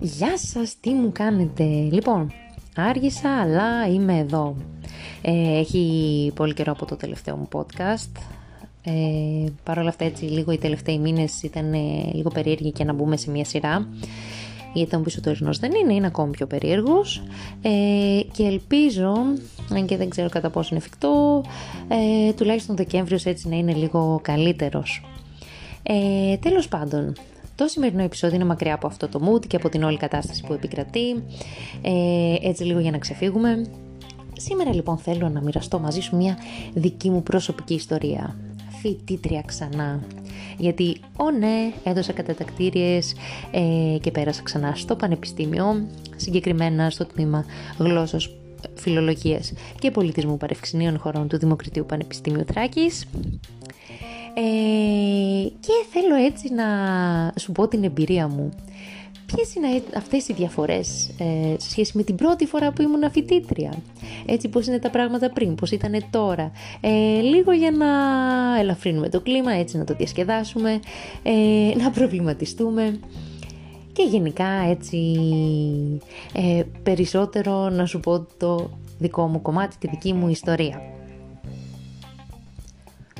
Γεια σας, τι μου κάνετε; Λοιπόν, άργησα αλλά είμαι εδώ. Ε, έχει πολύ καιρό από το τελευταίο μου podcast. Ε, Παρ' όλα αυτά έτσι λίγο οι τελευταίοι μήνες ήταν ε, λίγο περίεργοι και να μπούμε σε μια σειρά. Γιατί θα μου πεις ότι ο δεν είναι, είναι ακόμη πιο περίεργος ε, και ελπίζω, αν και δεν ξέρω κατά πόσο είναι εφικτό, ε, τουλάχιστον Δεκέμβριος έτσι να είναι λίγο καλύτερος. Ε, τέλος πάντων, το σημερινό επεισόδιο είναι μακριά από αυτό το mood και από την όλη κατάσταση που επικρατεί. Ε, έτσι λίγο για να ξεφύγουμε. Σήμερα λοιπόν θέλω να μοιραστώ μαζί σου μια δική μου προσωπική ιστορία. Φοιτήτρια ξανά. Γιατί, ω ναι, έδωσα κατατακτήριες ε, και πέρασα ξανά στο πανεπιστήμιο, συγκεκριμένα στο τμήμα γλώσσος φιλολογίας και πολιτισμού παρευξηνίων χωρών του Δημοκρατίου Πανεπιστήμιου Θράκης ε, και θέλω έτσι να σου πω την εμπειρία μου. Ποιες είναι αυτές οι διαφορές ε, σε σχέση με την πρώτη φορά που ήμουν φοιτήτρια; Έτσι πώς είναι τα πράγματα πριν, πώς ήταν τώρα; Ε, λίγο για να ελαφρύνουμε το κλίμα, έτσι να το διασκεδάσουμε, ε, να προβληματιστούμε και γενικά έτσι ε, περισσότερο να σου πω το δικό μου κομμάτι, τη δική μου ιστορία.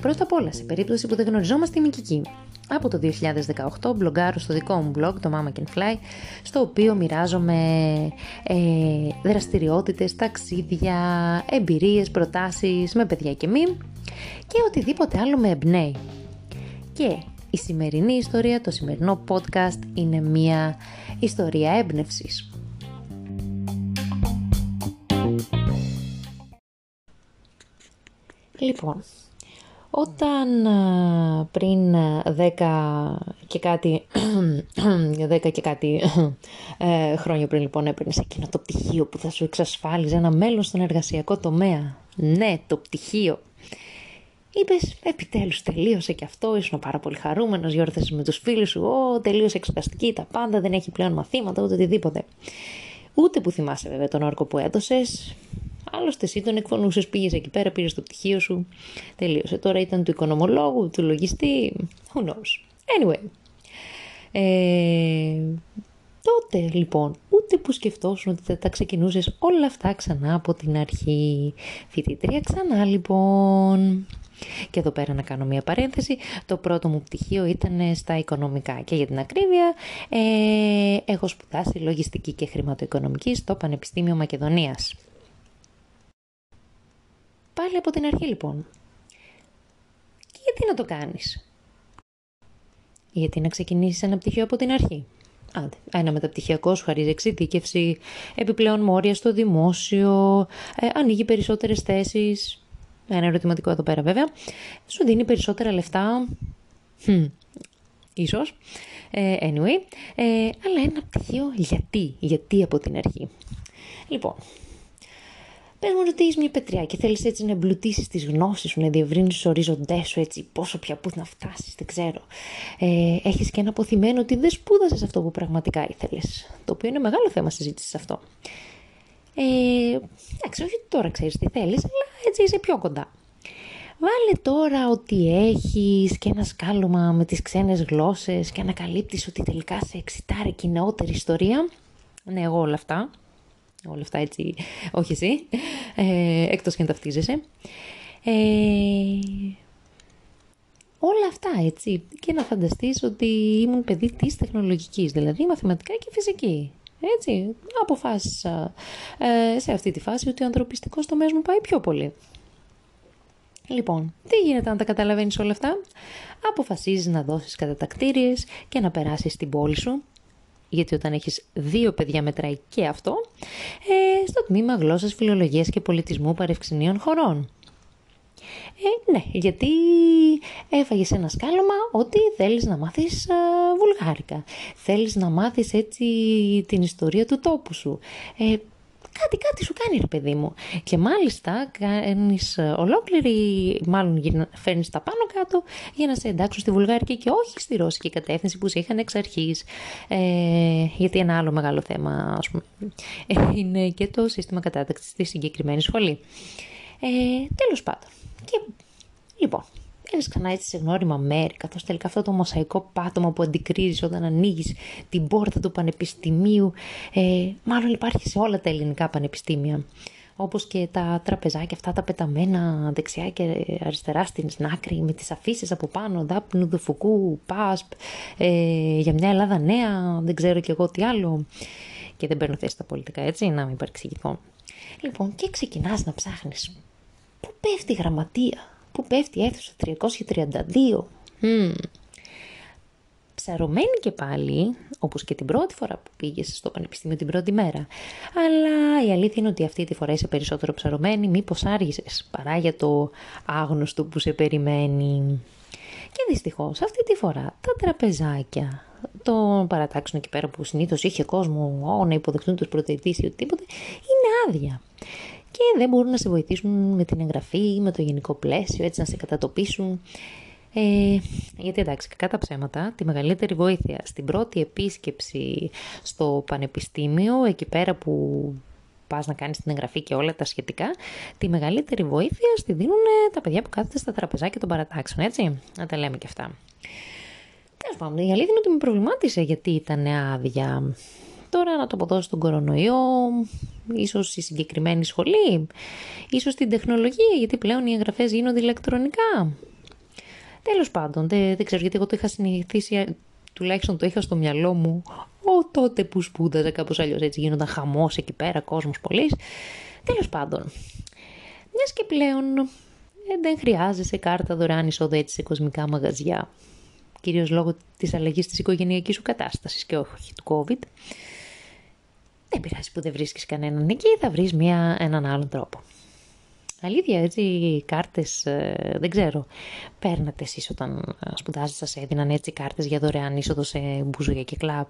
Πρώτα απ' όλα, σε περίπτωση που δεν γνωριζόμαστε, είμαι και Από το 2018 μπλογκάρω στο δικό μου blog, το Mama Can Fly, στο οποίο μοιράζομαι ε, δραστηριότητες, ταξίδια, εμπειρίες, προτάσεις με παιδιά και μη και οτιδήποτε άλλο με εμπνέει. Και η σημερινή ιστορία, το σημερινό podcast είναι μια ιστορία έμπνευσης. Λοιπόν, όταν πριν 10 και κάτι, 10 και κάτι ε, χρόνια πριν λοιπόν έπαιρνες εκείνο το πτυχίο που θα σου εξασφάλιζε ένα μέλλον στον εργασιακό τομέα. Ναι, το πτυχίο. Είπες, επιτέλους τελείωσε και αυτό, ήσουν πάρα πολύ χαρούμενος, γιόρθασε με τους φίλους σου, Ω, τελείωσε εξεταστική, τα πάντα, δεν έχει πλέον μαθήματα, ούτε οτιδήποτε. Ούτε που θυμάσαι βέβαια τον όρκο που έδωσες, Άλλωστε, εσύ τον εκφωνούσες, πήγες εκεί πέρα, πήρες το πτυχίο σου. Τελείωσε. Τώρα ήταν του οικονομολόγου, του λογιστή. Who knows. Anyway. Ε, τότε λοιπόν, ούτε που σκεφτόσουν ότι θα τα ξεκινούσες όλα αυτά ξανά από την αρχή. Φοιτητρία ξανά λοιπόν. Και εδώ πέρα να κάνω μια παρένθεση. Το πρώτο μου πτυχίο ήταν στα οικονομικά και για την ακρίβεια ε, έχω σπουδάσει λογιστική και χρηματοοικονομική στο Πανεπιστήμιο Μακεδονίας. Πάλι από την αρχή λοιπόν. Και γιατί να το κάνεις; Γιατί να ξεκινήσεις ένα πτυχίο από την αρχή; Άντε, ένα μεταπτυχιακό σου χαρίζει εξειδίκευση, επιπλέον μόρια στο δημόσιο, ε, ανοίγει περισσότερες θέσεις, ένα ερωτηματικό εδώ πέρα βέβαια, σου δίνει περισσότερα λεφτά, hm, ίσως, ε, anyway, ε, αλλά ένα πτυχίο γιατί, γιατί από την αρχή. Λοιπόν, Πες μου ότι είσαι μια πετριά και θέλεις έτσι να εμπλουτίσεις τις γνώσεις σου, να διευρύνεις τους ορίζοντές σου έτσι, πόσο πια πού να φτάσεις, δεν ξέρω. Ε, έχεις και ένα αποθυμένο ότι δεν σπούδασες αυτό που πραγματικά ήθελες, το οποίο είναι μεγάλο θέμα συζήτησης αυτό. Ε, εντάξει, όχι τώρα ξέρεις τι θέλεις, αλλά έτσι είσαι πιο κοντά. Βάλε τώρα ότι έχεις και ένα σκάλωμα με τις ξένες γλώσσες και ανακαλύπτεις ότι τελικά σε εξητάρει και η νεότερη ιστορία. Ναι, εγώ όλα αυτά όλα αυτά έτσι, όχι εσύ, ε, εκτός και αν ταυτίζεσαι. Ε, όλα αυτά έτσι και να φανταστείς ότι ήμουν παιδί της τεχνολογικής, δηλαδή μαθηματικά και φυσική. Έτσι, αποφάσισα ε, σε αυτή τη φάση ότι ο ανθρωπιστικός τομέας μου πάει πιο πολύ. Λοιπόν, τι γίνεται αν τα καταλαβαίνεις όλα αυτά; Αποφασίζεις να δώσεις κατατακτήριες και να περάσεις στην πόλη σου γιατί όταν έχεις δύο παιδιά μετράει και αυτό, ε, στο τμήμα γλώσσας, φιλολογίας και πολιτισμού παρευξηνίων χωρών. Ε, ναι, γιατί έφαγες ένα σκάλωμα ότι θέλεις να μάθεις βουλγάρικα. Θέλεις να μάθεις έτσι την ιστορία του τόπου σου. Ε, κάτι, κάτι σου κάνει ρε παιδί μου. Και μάλιστα κάνεις ε, ολόκληρη, μάλλον φέρνεις τα πάνω κάτω για να σε εντάξουν στη βουλγαρική και όχι στη ρώσικη κατεύθυνση που σε είχαν εξ αρχής. Ε, γιατί ένα άλλο μεγάλο θέμα, ας πούμε, ε, είναι και το σύστημα κατάταξης στη συγκεκριμένη σχολή. Ε, τέλος πάντων. Και, λοιπόν, Μπαίνει ξανά έτσι σε γνώριμα μέρη, καθώς τελικά αυτό το μοσαϊκό πάτωμα που αντικρίζεις όταν ανοίγεις την πόρτα του πανεπιστημίου, ε, μάλλον υπάρχει σε όλα τα ελληνικά πανεπιστήμια. Όπως και τα τραπεζάκια αυτά τα πεταμένα δεξιά και αριστερά στην άκρη με τις αφήσει από πάνω, δάπνου, δουφουκού, πάσπ, ε, για μια Ελλάδα νέα, δεν ξέρω κι εγώ τι άλλο. Και δεν παίρνω θέση στα πολιτικά, έτσι, να μην παρεξηγηθώ. Λοιπόν, και ξεκινάς να ψάχνεις. Πού πέφτει η γραμματεία, πού πέφτει η αίθουσα 332. Mm. Ψαρωμένη και πάλι, όπως και την πρώτη φορά που πήγες στο πανεπιστήμιο την πρώτη μέρα. Αλλά η αλήθεια είναι ότι αυτή τη φορά είσαι περισσότερο ψαρωμένη, μήπως άργησες, παρά για το άγνωστο που σε περιμένει. Και δυστυχώς αυτή τη φορά τα τραπεζάκια το παρατάξουν εκεί πέρα που συνήθως είχε κόσμο ό, να υποδεχτούν τους πρωτοετής ή οτιδήποτε, είναι άδεια. Και δεν μπορούν να σε βοηθήσουν με την εγγραφή, με το γενικό πλαίσιο, έτσι να σε κατατοπίσουν. Ε, γιατί εντάξει, κακά τα ψέματα, τη μεγαλύτερη βοήθεια στην πρώτη επίσκεψη στο πανεπιστήμιο, εκεί πέρα που πας να κάνεις την εγγραφή και όλα τα σχετικά, τη μεγαλύτερη βοήθεια στη δίνουν τα παιδιά που κάθεται στα τραπεζάκια των παρατάξεων, έτσι, να τα λέμε και αυτά. Τέλος πάντων, η αλήθεια είναι ότι με προβλημάτισε γιατί ήταν άδεια. Τώρα να το αποδώσω στον κορονοϊό, ίσως η συγκεκριμένη σχολή, ίσως την τεχνολογία, γιατί πλέον οι εγγραφές γίνονται ηλεκτρονικά. Τέλος πάντων, δεν, δεν ξέρω γιατί εγώ το είχα συνηθίσει, τουλάχιστον το είχα στο μυαλό μου, ο τότε που σπούδαζα κάπως αλλιώς έτσι γίνονταν χαμός εκεί πέρα, κόσμος πολύ. Τέλος πάντων, μιας και πλέον ε, δεν χρειάζεσαι κάρτα δωρεάν εισόδου έτσι σε κοσμικά μαγαζιά κυρίως λόγω της αλλαγής της οικογενειακής σου κατάστασης και όχι του COVID. Δεν πειράζει που δεν βρίσκεις κανέναν εκεί, θα βρεις μια, έναν άλλον τρόπο. Αλήθεια, έτσι, οι κάρτες, ε, δεν ξέρω, παίρνατε εσείς όταν σπουδάζετε, σας έδιναν έτσι κάρτες για δωρεάν είσοδο σε μπουζούια και κλαμπ.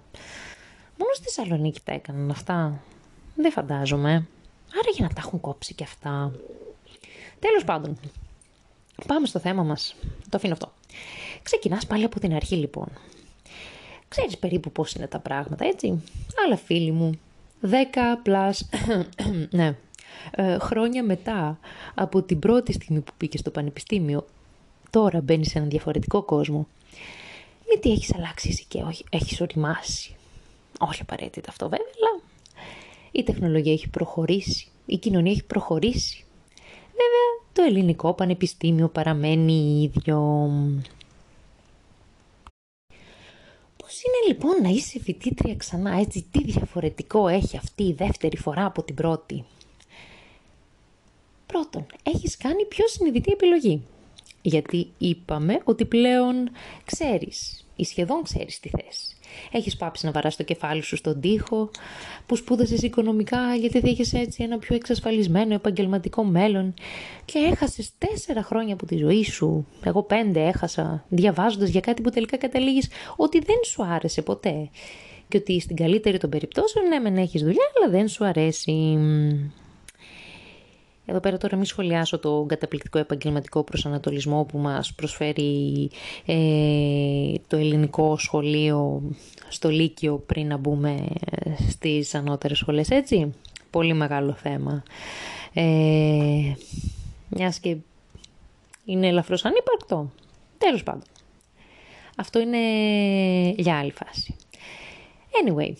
Μόνο στη Θεσσαλονίκη τα έκαναν αυτά. Δεν φαντάζομαι. Άρα για να τα έχουν κόψει και αυτά. Τέλος πάντων, πάμε στο θέμα μας. Το αφήνω αυτό. Ξεκινάς πάλι από την αρχή λοιπόν. Ξέρεις περίπου πώς είναι τα πράγματα, έτσι. Αλλά φίλοι μου, 10 plus, ναι, ε, χρόνια μετά από την πρώτη στιγμή που πήγες στο πανεπιστήμιο, τώρα μπαίνεις σε έναν διαφορετικό κόσμο. Γιατί έχεις αλλάξει εσύ και όχι, έχεις οριμάσει; Όχι απαραίτητα αυτό βέβαια, αλλά η τεχνολογία έχει προχωρήσει, η κοινωνία έχει προχωρήσει. Βέβαια, το ελληνικό πανεπιστήμιο παραμένει ίδιο. Πώς είναι λοιπόν να είσαι φοιτήτρια ξανά έτσι, τι διαφορετικό έχει αυτή η δεύτερη φορά από την πρώτη; Πρώτον, έχεις κάνει πιο συνειδητή επιλογή. Γιατί είπαμε ότι πλέον ξέρεις ή σχεδόν ξέρεις τι θες. Έχεις πάψει να βαράς το κεφάλι σου στον τοίχο, που σπούδασες οικονομικά γιατί θα είχες έτσι ένα πιο εξασφαλισμένο επαγγελματικό μέλλον και έχασες τέσσερα χρόνια από τη ζωή σου, εγώ πέντε έχασα, διαβάζοντας για κάτι που τελικά καταλήγεις ότι δεν σου άρεσε ποτέ και ότι στην καλύτερη των περιπτώσεων ναι μεν έχεις δουλειά αλλά δεν σου αρέσει. Εδώ πέρα τώρα μη σχολιάσω το καταπληκτικό επαγγελματικό προσανατολισμό που μας προσφέρει ε, το ελληνικό σχολείο στο Λύκειο πριν να μπούμε στις ανώτερες σχολές, έτσι. Πολύ μεγάλο θέμα. Ε, μιας και είναι ελαφρώς ανύπαρκτο. Τέλος πάντων. Αυτό είναι για άλλη φάση. Anyway,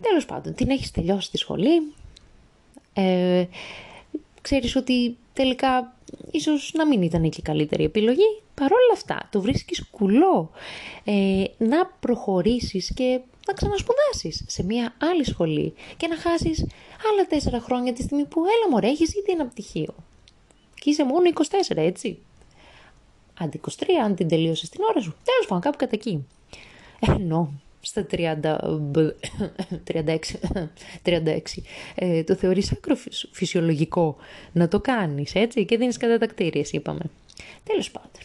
τέλος πάντων, την έχεις τελειώσει τη σχολή. Ε, ξέρεις ότι τελικά ίσως να μην ήταν και η καλύτερη επιλογή. Παρόλα αυτά, το βρίσκεις κουλό ε, να προχωρήσεις και να ξανασπουδάσεις σε μια άλλη σχολή και να χάσεις άλλα τέσσερα χρόνια τη στιγμή που έλα μωρέ, έχεις ήδη ένα πτυχίο. Και είσαι μόνο 24, έτσι. Αντί 23, αν την τελείωσες την ώρα σου. Τέλος πάντων, κάπου κατά εκεί. Ενώ στα 30, 36, 36 ε, το θεωρείς άκρο φυσιολογικό να το κάνεις, έτσι, και δίνεις κατατακτήριες, είπαμε. Τέλος πάντων.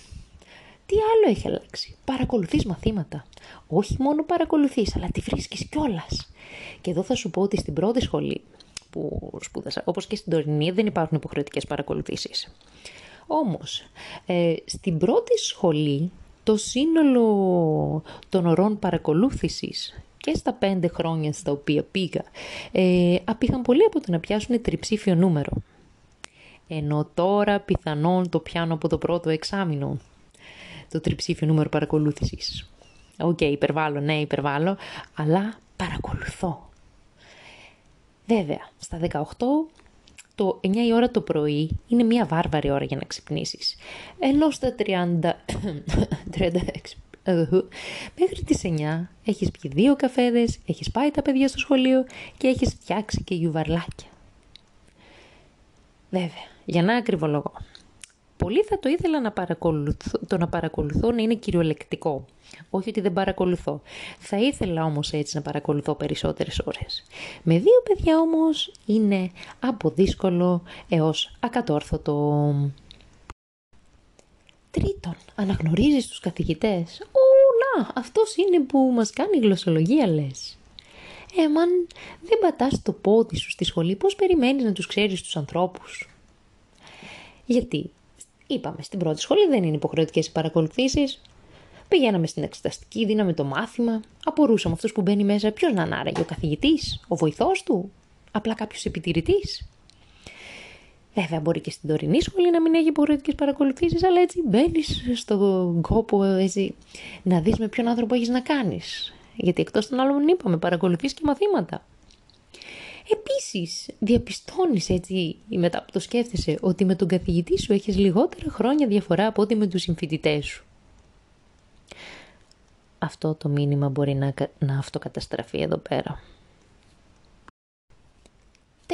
Τι άλλο έχει αλλάξει; Παρακολουθείς μαθήματα. Όχι μόνο παρακολουθείς, αλλά τη βρίσκεις κιόλας. Και εδώ θα σου πω ότι στην πρώτη σχολή που σπούδασα, όπως και στην τωρινή, δεν υπάρχουν υποχρεωτικές παρακολουθήσεις. Όμως, ε, στην πρώτη σχολή το σύνολο των ωρών παρακολούθησης και στα πέντε χρόνια στα οποία πήγα, ε, απείχαν πολύ από το να πιάσουν τριψήφιο νούμερο. Ενώ τώρα πιθανόν το πιάνω από το πρώτο εξάμηνο. το τριψήφιο νούμερο παρακολούθησης. OK, okay, υπερβάλλω, ναι, υπερβάλλω, αλλά παρακολουθώ. Βέβαια, στα 18 το 9 η ώρα το πρωί είναι μια βάρβαρη ώρα για να ξυπνήσεις. Ενώ στα 30... 36... Μέχρι τις 9 έχεις πιει δύο καφέδες, έχεις πάει τα παιδιά στο σχολείο και έχεις φτιάξει και γιουβαρλάκια. Βέβαια, για να ακριβολογώ. Πολύ θα το ήθελα να παρακολουθώ, το να παρακολουθώ να είναι κυριολεκτικό. Όχι ότι δεν παρακολουθώ. Θα ήθελα όμως έτσι να παρακολουθώ περισσότερες ώρες. Με δύο παιδιά όμως είναι από δύσκολο έως ακατόρθωτο. Τρίτον, αναγνωρίζεις τους καθηγητές; Ω, να, αυτός είναι που μας κάνει γλωσσολογία λες. Ε, μαν δεν πατάς το πόδι σου στη σχολή, πώς περιμένεις να τους ξέρεις τους ανθρώπους; Γιατί, είπαμε, στην πρώτη σχολή δεν είναι υποχρεωτικές οι παρακολουθήσεις. Πηγαίναμε στην εξεταστική, δίναμε το μάθημα, απορούσαμε αυτός που μπαίνει μέσα ποιος να ανάραγε, ο καθηγητής, ο βοηθός του, απλά κάποιος επιτηρητής. Βέβαια, μπορεί και στην τωρινή σχολή να μην έχει υποχρεωτικές παρακολουθήσεις, αλλά έτσι μπαίνεις στον κόπο έτσι, να δεις με ποιον άνθρωπο έχεις να κάνεις. Γιατί εκτός των άλλων είπαμε, παρακολουθείς και μαθήματα. Επίσης, διαπιστώνεις έτσι μετά που το σκέφτεσαι ότι με τον καθηγητή σου έχεις λιγότερα χρόνια διαφορά από ότι με τους συμφοιτητές σου. Αυτό το μήνυμα μπορεί να, να αυτοκαταστραφεί εδώ πέρα. 4.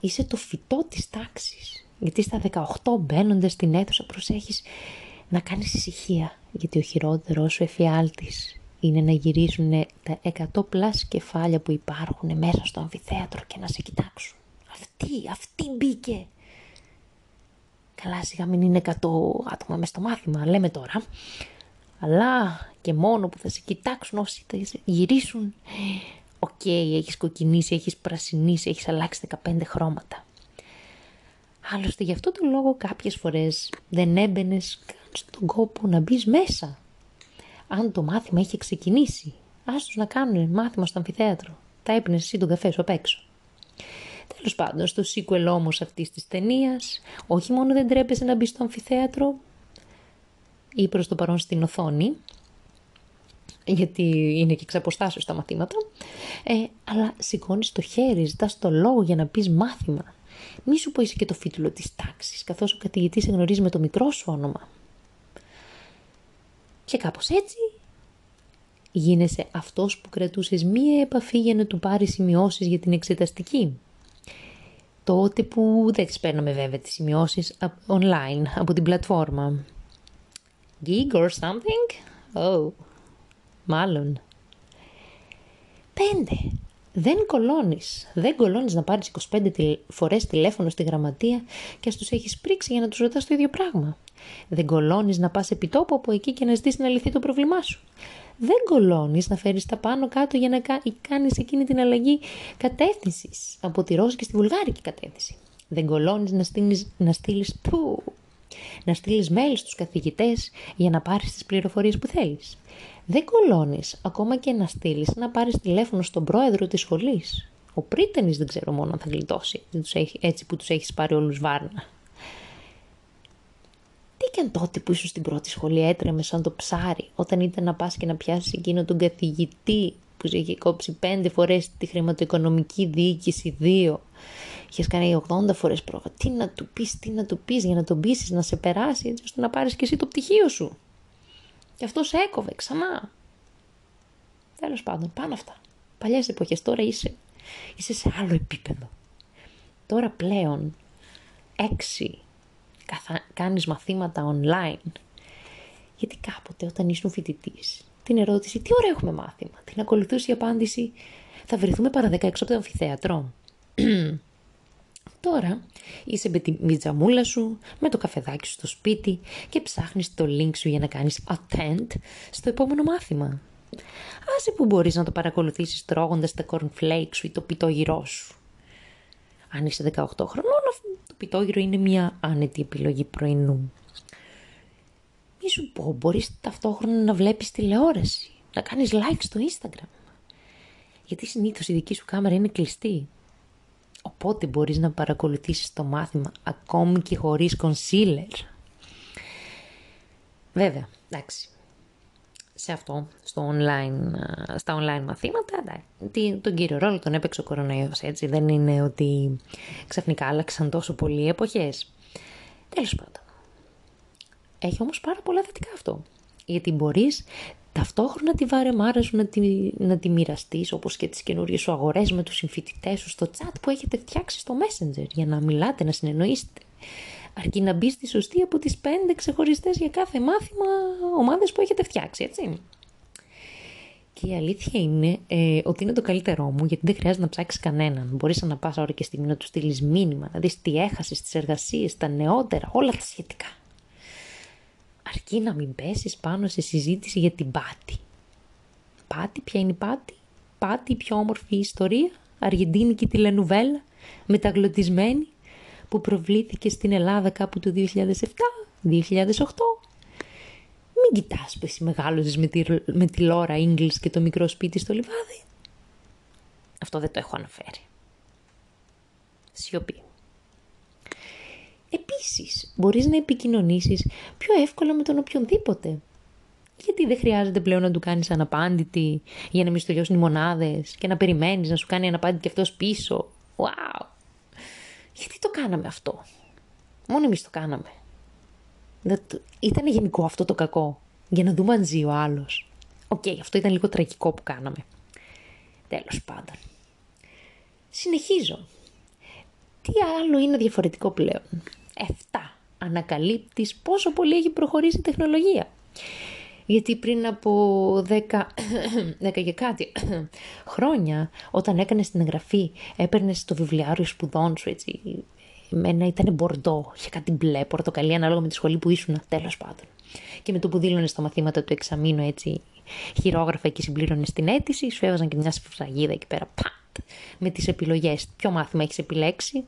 Είσαι το φυτό της τάξης. Γιατί στα 18 μπαίνοντας στην αίθουσα προσέχεις να κάνεις ησυχία. Γιατί ο χειρότερος σου εφιάλτης είναι να γυρίσουν τα 100 πλάς κεφάλια που υπάρχουν μέσα στο αμφιθέατρο και να σε κοιτάξουν. Αυτή, αυτή μπήκε. Καλά σιγά μην είναι 100 άτομα μέσα στο μάθημα, λέμε τώρα. Αλλά και μόνο που θα σε κοιτάξουν όσοι θα γυρίσουν. OK, okay, έχεις κοκκινήσει, έχεις πρασινίσει, έχεις αλλάξει 15 χρώματα. Άλλωστε γι' αυτό τον λόγο κάποιες φορές δεν έμπαινες καν στον κόπο να μπεις μέσα αν το μάθημα είχε ξεκινήσει. Άστος να κάνουν μάθημα στο αμφιθέατρο. Θα έπινες εσύ τον καφέ σου απ' έξω. Τέλος πάντων, στο sequel όμως αυτής της ταινίας, όχι μόνο δεν τρέπεσαι να μπει στο αμφιθέατρο ή προς το παρόν στην οθόνη, γιατί είναι και εξαποστάσεω τα μαθήματα, ε, αλλά σηκώνεις το χέρι, ζητάς το λόγο για να πεις μάθημα. Μη σου πω είσαι και το φίτουλο της τάξης, καθώς ο καθηγητής σε γνωρίζει με το μικρό σου όνομα. Και κάπως έτσι γίνεσαι αυτός που κρατούσες μία επαφή για να του πάρεις σημειώσεις για την εξεταστική. Τότε που δεν τις παίρναμε βέβαια τις σημειώσεις online από την πλατφόρμα. Gig or something? Oh, μάλλον. Πέντε. Δεν κολώνεις. Δεν κολώνεις να πάρεις 25 φορές τηλέφωνο στη γραμματεία και στους έχεις πρίξει για να τους ρωτάς το ίδιο πράγμα. Δεν κολώνεις να πας επί τόπου από εκεί και να ζητήσεις να λυθεί το πρόβλημά σου. Δεν κολώνεις να φέρεις τα πάνω κάτω για να κάνεις εκείνη την αλλαγή κατεύθυνσης από τη Ρώση στη βουλγάρικη κατεύθυνση. Δεν κολώνεις να στείλεις να στείλεις, που, να στείλεις mail στους καθηγητές για να πάρεις τις πληροφορίες που θέλεις. Δεν κολώνεις ακόμα και να στείλεις να πάρεις τηλέφωνο στον πρόεδρο της σχολής. Ο πρίτενης δεν ξέρω μόνο αν θα γλιτώσει έτσι που τους έχεις πάρει όλους βάρνα. Τι και αν τότε που ήσουν στην πρώτη σχολή έτρεμε σαν το ψάρι, όταν ήταν να πας και να πιάσεις εκείνο τον καθηγητή που σε είχε κόψει πέντε φορές τη χρηματοοικονομική διοίκηση, δύο. Είχες κάνει 80 φορές πρόβα. Τι να του πεις, τι να του πεις για να τον πείσει να σε περάσει, έτσι ώστε να πάρεις και εσύ το πτυχίο σου. Και αυτό σε έκοβε ξανά. Τέλος πάντων, πάνω αυτά. Παλιές εποχές, τώρα είσαι, είσαι σε άλλο επίπεδο. Τώρα πλέον έξι καθα... κάνεις μαθήματα online. Γιατί κάποτε όταν ήσουν φοιτητής, την ερώτηση τι ώρα έχουμε μάθημα, την ακολουθούσε η απάντηση θα βρεθούμε παρά έξω από το αμφιθέατρο. Τώρα είσαι με τη μιτζαμούλα σου, με το καφεδάκι σου στο σπίτι και ψάχνεις το link σου για να κάνεις attend στο επόμενο μάθημα. Άσε που μπορείς να το παρακολουθήσεις τρώγοντας τα cornflakes σου ή το πιτόγυρό σου. Αν είσαι 18 χρονών, το πιτόγυρο είναι μια άνετη επιλογή πρωινού. Μη σου πω, μπορείς ταυτόχρονα να βλέπεις τηλεόραση, να κάνεις like στο Instagram. Γιατί συνήθως η δική σου κάμερα είναι κλειστή. Οπότε μπορείς να παρακολουθήσεις το μάθημα ακόμη και χωρίς concealer. Βέβαια, εντάξει, σε αυτό, στο online, στα online μαθήματα, εντάξει, τον κύριο ρόλο τον έπαιξε ο κορονοϊός, έτσι, δεν είναι ότι ξαφνικά άλλαξαν τόσο πολλοί εποχές. Τέλος πάντων. Έχει όμως πάρα πολλά θετικά αυτό. Γιατί μπορείς ταυτόχρονα τη βάρεμάρα σου να τη, να τη μοιραστείς, όπως και τις καινούριες σου αγορές με τους συμφοιτητές σου στο chat που έχετε φτιάξει στο Messenger για να μιλάτε, να συνεννοήσετε. Αρκεί να μπεις στη σωστή από τις πέντε ξεχωριστές για κάθε μάθημα ομάδες που έχετε φτιάξει, έτσι. Και η αλήθεια είναι ε, ότι είναι το καλύτερό μου, γιατί δεν χρειάζεται να ψάξεις κανέναν. Μπορείς να πα ώρα και στιγμή να του στείλεις μήνυμα, να δεις τι έχασες, τις εργασίες, τα νεότερα, όλα τα σχετικά. Αρκεί να μην πέσεις πάνω σε συζήτηση για την πάτη. Πάτη, ποια είναι η πάτη, πάτη, η πιο όμορφη ιστορία, αργεντίνικη τηλενουβέλα, μεταγλωτισμένη, που προβλήθηκε στην Ελλάδα κάπου το 2007, 2008 μην κοιτάς που εσύ μεγάλωσες με τη, με τη Λόρα Ίγκλης και το μικρό σπίτι στο λιβάδι. Αυτό δεν το έχω αναφέρει. Σιωπή. Επίσης, μπορείς να επικοινωνήσεις πιο εύκολα με τον οποιονδήποτε. Γιατί δεν χρειάζεται πλέον να του κάνεις αναπάντητη για να μην στο οι μονάδες και να περιμένεις να σου κάνει αναπάντητη και αυτός πίσω. Wow! Γιατί το κάναμε αυτό; Μόνο εμείς το κάναμε. Ήταν γενικό αυτό το κακό. Για να δούμε αν ζει ο άλλος. Οκ, αυτό ήταν λίγο τραγικό που κάναμε. Τέλος πάντων. Συνεχίζω. Τι άλλο είναι διαφορετικό πλέον; Εφτά. Ανακαλύπτεις πόσο πολύ έχει προχωρήσει η τεχνολογία. Γιατί πριν από 10, 10 και κάτι χρόνια, όταν έκανες την εγγραφή, έπαιρνες το βιβλιάριο σπουδών σου, έτσι, Εμένα ήταν μπορντό, είχε κάτι μπλε, πορτοκαλί, ανάλογα με τη σχολή που ήσουν, τέλος πάντων. Και με το που δήλωνες στα μαθήματα του εξαμήνου έτσι χειρόγραφα και συμπλήρωνες την αίτηση, σου έβαζαν και μια σφραγίδα εκεί πέρα, πατ, με τις επιλογές. Ποιο μάθημα έχεις επιλέξει;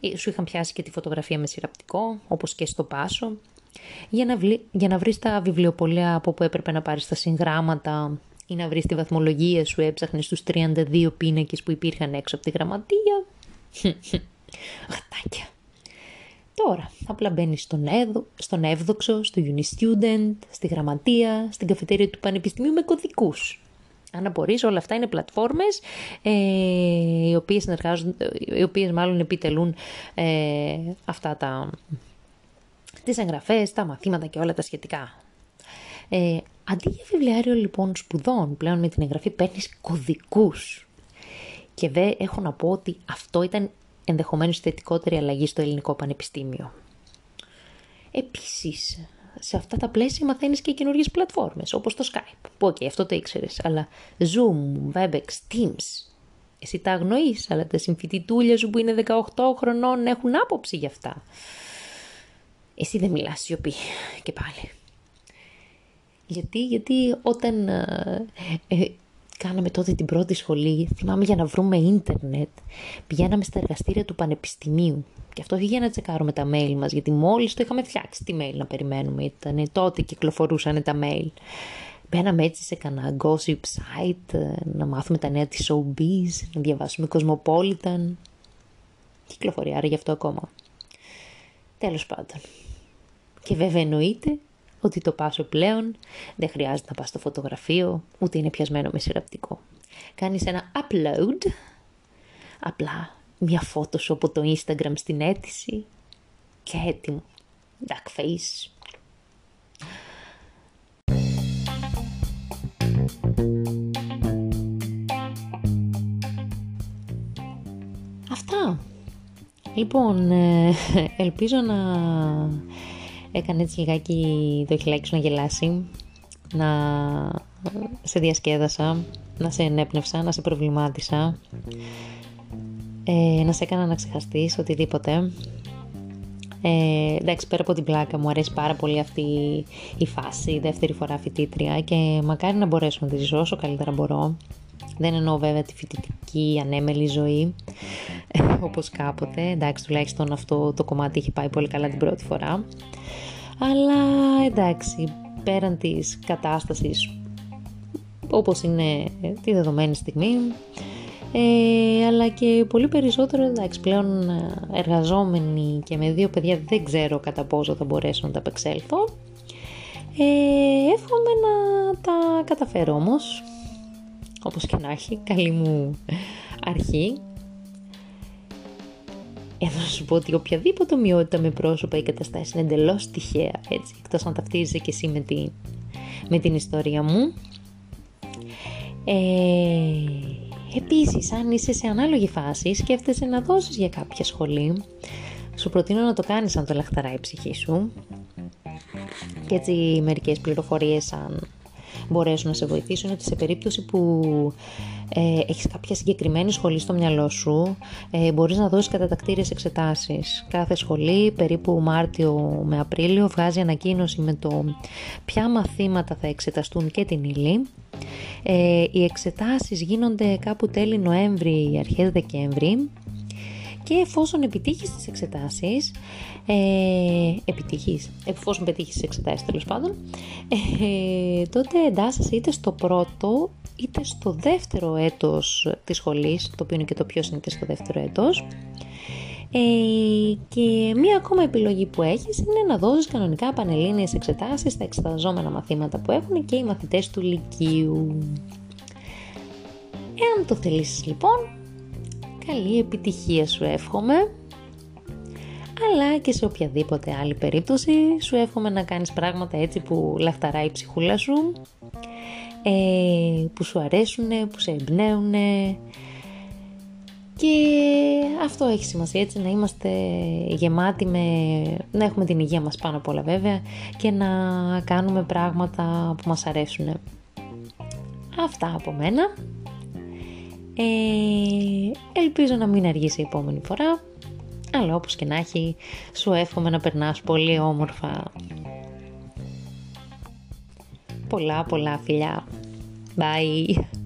Ε, σου είχαν πιάσει και τη φωτογραφία με σειραπτικό, όπως και στο Πάσο. Για να, βρει για να βρεις τα βιβλιοπολία από που έπρεπε να πάρεις τα συγγράμματα ή να βρεις τη βαθμολογία σου έψαχνες στους 32 πίνακες που υπήρχαν έξω από τη γραμματεία. Γατάκια. Τώρα, απλά μπαίνεις στον, στον εύδοξο, στο Unistudent, στη γραμματεία, στην καφετέρια του Πανεπιστημίου με κωδικούς. Αν απορείς, όλα αυτά είναι πλατφόρμες ε, οι, οποίες οι οποίες μάλλον επιτελούν ε, αυτά τα, τις εγγραφές, τα μαθήματα και όλα τα σχετικά. Ε, αντί για βιβλιάριο λοιπόν σπουδών, πλέον με την εγγραφή παίρνεις κωδικούς. Και δεν έχω να πω ότι αυτό ήταν ενδεχομένως θετικότερη αλλαγή στο ελληνικό πανεπιστήμιο. Επίσης, σε αυτά τα πλαίσια μαθαίνεις και καινούργιες πλατφόρμες, όπως το Skype, που okay, αυτό το ήξερες, αλλά Zoom, Webex, Teams. Εσύ τα αγνοείς, αλλά τα συμφοιτητούλια σου που είναι 18 χρονών έχουν άποψη γι' αυτά. Εσύ δεν μιλάς σιωπή και πάλι. Γιατί, γιατί όταν ε, ε, κάναμε τότε την πρώτη σχολή, θυμάμαι για να βρούμε ίντερνετ, πηγαίναμε στα εργαστήρια του Πανεπιστημίου. Και αυτό όχι για να τσεκάρουμε τα mail μας, γιατί μόλις το είχαμε φτιάξει τη mail να περιμένουμε. Ήταν τότε κυκλοφορούσαν τα mail. Μπαίναμε έτσι σε κανένα gossip site, να μάθουμε τα νέα της showbiz, να διαβάσουμε Cosmopolitan. Κυκλοφορεί, άρα γι' αυτό ακόμα. Τέλος πάντων. Και βέβαια εννοείται ότι το πάσο πλέον δεν χρειάζεται να πας στο φωτογραφείο, ούτε είναι πιασμένο με σειραπτικό. Κάνεις ένα upload, απλά μια φώτο σου από το Instagram στην αίτηση και έτοιμο. Duck face. Αυτά. Λοιπόν, ε, ελπίζω να έκανε έτσι λιγάκι το χιλάκι σου να γελάσει, να σε διασκέδασα, να σε ενέπνευσα, να σε προβλημάτισα, ε, να σε έκανα να ξεχαστείς οτιδήποτε. Ε, εντάξει, πέρα από την πλάκα μου αρέσει πάρα πολύ αυτή η φάση, η δεύτερη φορά φοιτήτρια και μακάρι να μπορέσω να τη ζήσω όσο καλύτερα μπορώ. Δεν εννοώ βέβαια τη φοιτητική ανέμελη ζωή, όπως κάποτε. Εντάξει, τουλάχιστον αυτό το κομμάτι έχει πάει πολύ καλά την πρώτη φορά. Αλλά εντάξει, πέραν της κατάστασης όπως είναι τη δεδομένη στιγμή, ε, αλλά και πολύ περισσότερο εντάξει πλέον εργαζόμενοι και με δύο παιδιά δεν ξέρω κατά πόσο θα μπορέσω να τα απεξέλθω Ε, εύχομαι να τα καταφέρω όμως, όπως και να έχει, καλή μου αρχή. Εδώ να σου πω ότι οποιαδήποτε ομοιότητα με πρόσωπα ή καταστάσεις είναι εντελώς τυχαία, έτσι, εκτός αν ταυτίζεσαι και εσύ με την, με την ιστορία μου. Ε, επίσης, αν είσαι σε ανάλογη φάση, σκέφτεσαι να δώσεις για κάποια σχολή, σου προτείνω να το κάνεις αν το λαχταράει η ψυχή σου. Και έτσι μερικές πληροφορίες αν μπορέσουν να σε βοηθήσουν ότι σε περίπτωση που ε, έχεις κάποια συγκεκριμένη σχολή στο μυαλό σου ε, μπορείς να δώσεις κατατακτήριες εξετάσεις. Κάθε σχολή περίπου Μάρτιο με Απρίλιο βγάζει ανακοίνωση με το ποια μαθήματα θα εξεταστούν και την ύλη. Ε, οι εξετάσεις γίνονται κάπου τέλη Νοέμβρη ή αρχές Δεκέμβρη και εφόσον επιτύχεις τις εξετάσεις, ε, επιτύχεις, εφόσον πετύχεις τις εξετάσεις τέλος πάντων, ε, τότε εντάσσεσαι είτε στο πρώτο είτε στο δεύτερο έτος της σχολής, το οποίο είναι και το πιο συνήθες στο δεύτερο έτος, ε, και μία ακόμα επιλογή που έχεις είναι να δώσεις κανονικά πανελλήνιες εξετάσεις στα εξεταζόμενα μαθήματα που έχουν και οι μαθητές του Λυκείου. Εάν το θελήσεις λοιπόν, καλή επιτυχία σου εύχομαι αλλά και σε οποιαδήποτε άλλη περίπτωση σου εύχομαι να κάνεις πράγματα έτσι που λαχταράει η ψυχούλα σου ε, που σου αρέσουν, που σε εμπνέουν και αυτό έχει σημασία έτσι να είμαστε γεμάτοι με, να έχουμε την υγεία μας πάνω απ' όλα βέβαια και να κάνουμε πράγματα που μας αρέσουν. Αυτά από μένα. Ε, ελπίζω να μην αργήσει η επόμενη φορά. Αλλά όπως και να έχει, σου εύχομαι να περνάς πολύ όμορφα. Πολλά πολλά φιλιά. Bye.